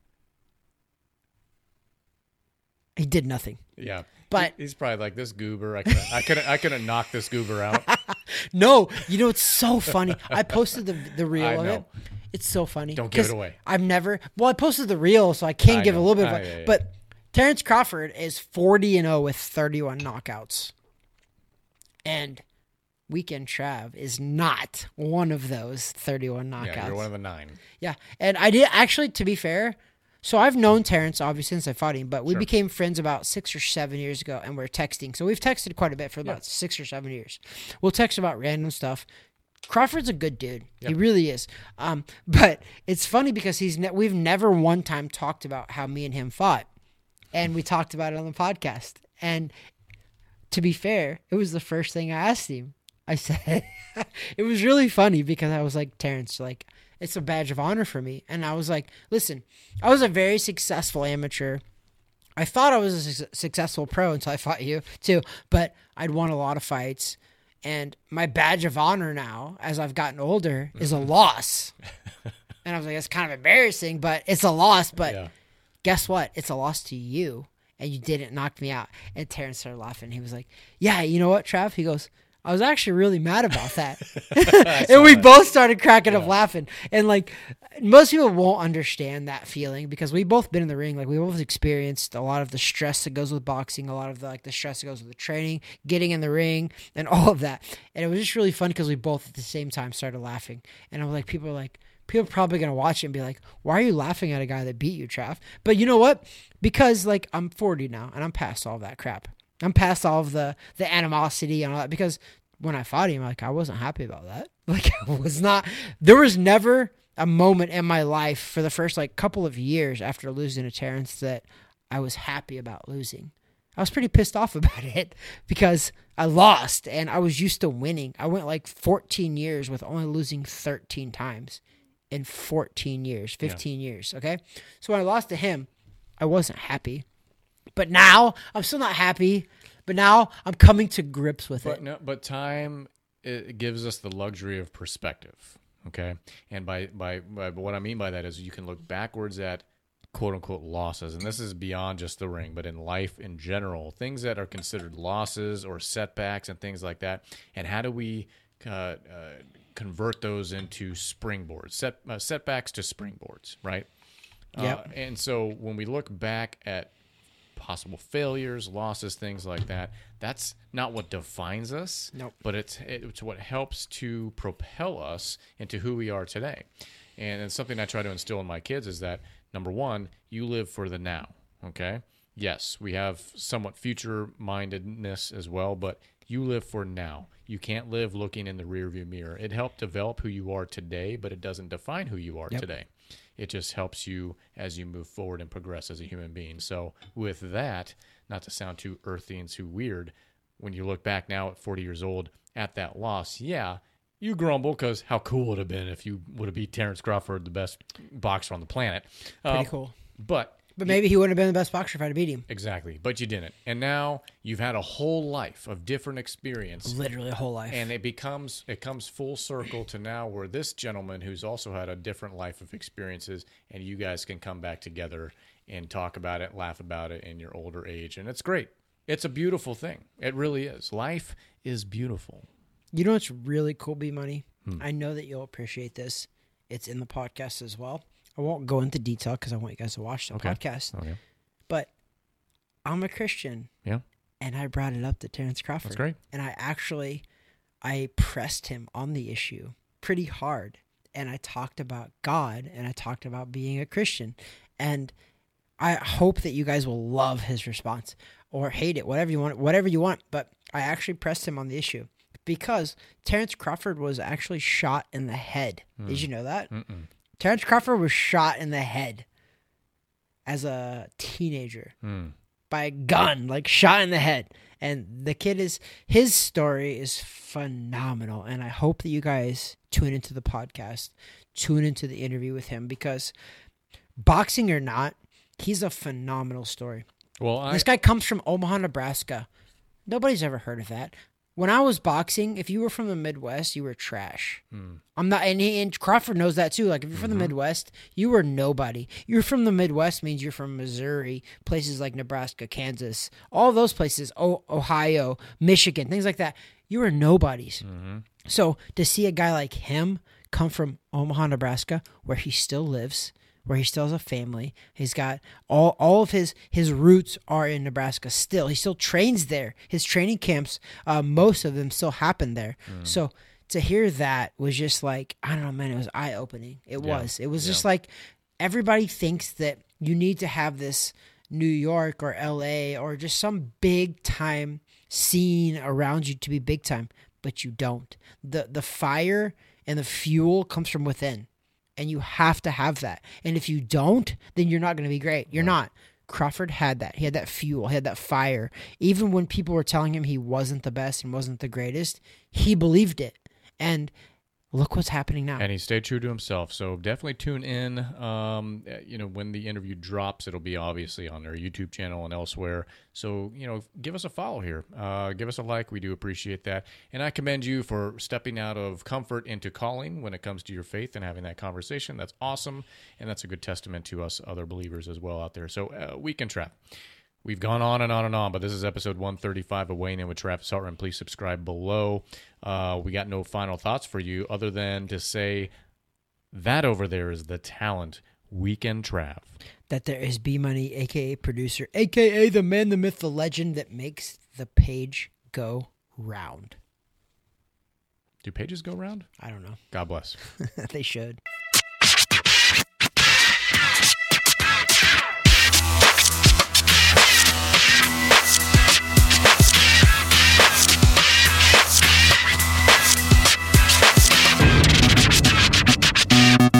he did nothing. Yeah, But- he's probably like this goober. I couldn't. I couldn't. I couldn't knock this goober out. No, you know it's so funny. I posted the the reel I of know. it. It's so funny. Don't give it away. I've never. Well, I posted the reel, so I can I give a little bit of Ah, yeah, yeah. But Terence Crawford is forty and zero with thirty one knockouts, and Weekend Trav is not one of those thirty one knockouts. Yeah, you're one of the nine. Yeah, and I did actually. To be fair, so I've known Terence obviously since I fought him, but we Sure. became friends about six or seven years ago, and we're texting. So we've texted quite a bit for about six or seven years. We'll text about random stuff. Crawford's a good dude. He really is. Um, but it's funny because he's ne- we've never one time talked about how me and him fought, and we talked about it on the podcast. And to be fair, it was the first thing I asked him. I said, it was really funny because I was like, Terence, like, it's a badge of honor for me. And I was like, listen, I was a very successful amateur. I thought I was a su- successful pro until I fought you too, but I'd won a lot of fights. And my badge of honor now, as I've gotten older, is a mm-hmm. loss. and I was like, it's kind of embarrassing, but it's a loss. But Yeah. guess what? It's a loss to you, and you didn't knock me out. And Terence started laughing. He was like, "Yeah, you know what, Trav?" He goes, "I was actually really mad about that." and we both started cracking up laughing. And like, most people won't understand that feeling because we both been in the ring. Like, we both experienced a lot of the stress that goes with boxing, a lot of the like the stress that goes with the training, getting in the ring, and all of that. And it was just really fun because we both at the same time started laughing. And I was like, people are like people are probably gonna watch it and be like, "Why are you laughing at a guy that beat you, Trav?" But you know what? Because like I'm 40 now and I'm past all that crap. I'm past all of the the animosity and all that. Because when I fought him, like I wasn't happy about that. Like I was not. There was never a moment in my life for the first like couple of years after losing to Terence that I was happy about losing. I was pretty pissed off about it because I lost and I was used to winning. I went like 14 years with only losing 13 times in 14 years, 15 years. Okay. So when I lost to him, I wasn't happy. But now I'm still not happy. But now I'm coming to grips with But it. no, but time it gives us the luxury of perspective. Okay, and by, by by what I mean by that is you can look backwards at quote unquote losses, and this is beyond just the ring, but in life in general, things that are considered losses or setbacks and things like that. And how do we uh, uh, convert those into springboards, set uh, setbacks to springboards, right? Yeah. Uh, and so when we look back at possible failures, losses, things like that. That's not what defines us. Nope. But it's it's what helps to propel us into who we are today. And it's something I try to instill in my kids is that number one, you live for the now. Okay. Yes, we have somewhat future mindedness as well, but you live for now. You can't live looking in the rearview mirror. It helped develop who you are today, but it doesn't define who you are Yep. today. It just helps you as you move forward and progress as a human being. So, with that, not to sound too earthy and too weird, when you look back now at 40 years old at that loss, yeah, you grumble because how cool would it have been if you would have beat Terence Crawford, the best boxer on the planet. Pretty Uh, cool. But But maybe he wouldn't have been the best boxer if I'd beat him. Exactly, but you didn't. And now you've had a whole life of different experience. Literally a whole life. And it becomes it comes full circle to now where this gentleman who's also had a different life of experiences and you guys can come back together and talk about it, laugh about it in your older age. And it's great. It's a beautiful thing. It really is. Life is beautiful. You know what's really cool, B Money? Hmm. I know that you'll appreciate this. It's in the podcast as well. I won't go into detail because I want you guys to watch the Okay. podcast. Okay. But I'm a Christian, Yeah. and I brought it up to Terence Crawford. That's great. And I actually, I pressed him on the issue pretty hard, and I talked about God, and I talked about being a Christian, and I hope that you guys will love his response or hate it, whatever you want, whatever you want. But I actually pressed him on the issue because Terence Crawford was actually shot in the head. Did hmm. you know that? Mm-mm. Terence Crawford was shot in the head as a teenager Mm. by a gun, like shot in the head. And the kid is his story is phenomenal. And I hope that you guys tune into the podcast, tune into the interview with him because boxing or not, he's a phenomenal story. Well, I This guy comes from Omaha, Nebraska. Nobody's ever heard of that. When I was boxing, if you were from the Midwest, you were trash. Hmm. I'm not, and, and Crawford knows that too. Like if you're from the mm-hmm. Midwest, you were nobody. You're from the Midwest means you're from Missouri, places like Nebraska, Kansas, all those places, o- Ohio, Michigan, things like that. You were nobodies. Mm-hmm. So to see a guy like him come from Omaha, Nebraska, where he still lives, where he still has a family, he's got all all of his his roots are in Nebraska. Still, he still trains there. His training camps, uh, most of them still happen there. So to hear that was just like I don't know, man. It was eye opening. It Yeah. was. It was just like everybody thinks that you need to have this New York or LA or just some big time scene around you to be big time, but you don't. The the fire and the fuel comes from within. And you have to have that. And if you don't, then you're not going to be great. You're not. Crawford had that. He had that fuel. He had that fire. Even when people were telling him he wasn't the best and wasn't the greatest, he believed it. And look what's happening now. and he stayed true to himself. So definitely tune in. Um, uh, you know, when the interview drops, it'll be obviously on our YouTube channel and elsewhere. So you know, give us a follow here. Uh, give us a like. We do appreciate that. And I commend you for stepping out of comfort into calling when it comes to your faith and having that conversation. That's awesome, and that's a good testament to us other believers as well out there. So uh, weekend trav. We've gone on and on and on, but this is episode 135 of Weighing In with Travis Hartman. Please subscribe below. Uh, we got no final thoughts for you other than to say that over there is the talent Weekend Trav. that there is B Money, aka producer, aka the man, the myth, the legend that makes the page go round. Do pages go round? I don't know. God bless. they should.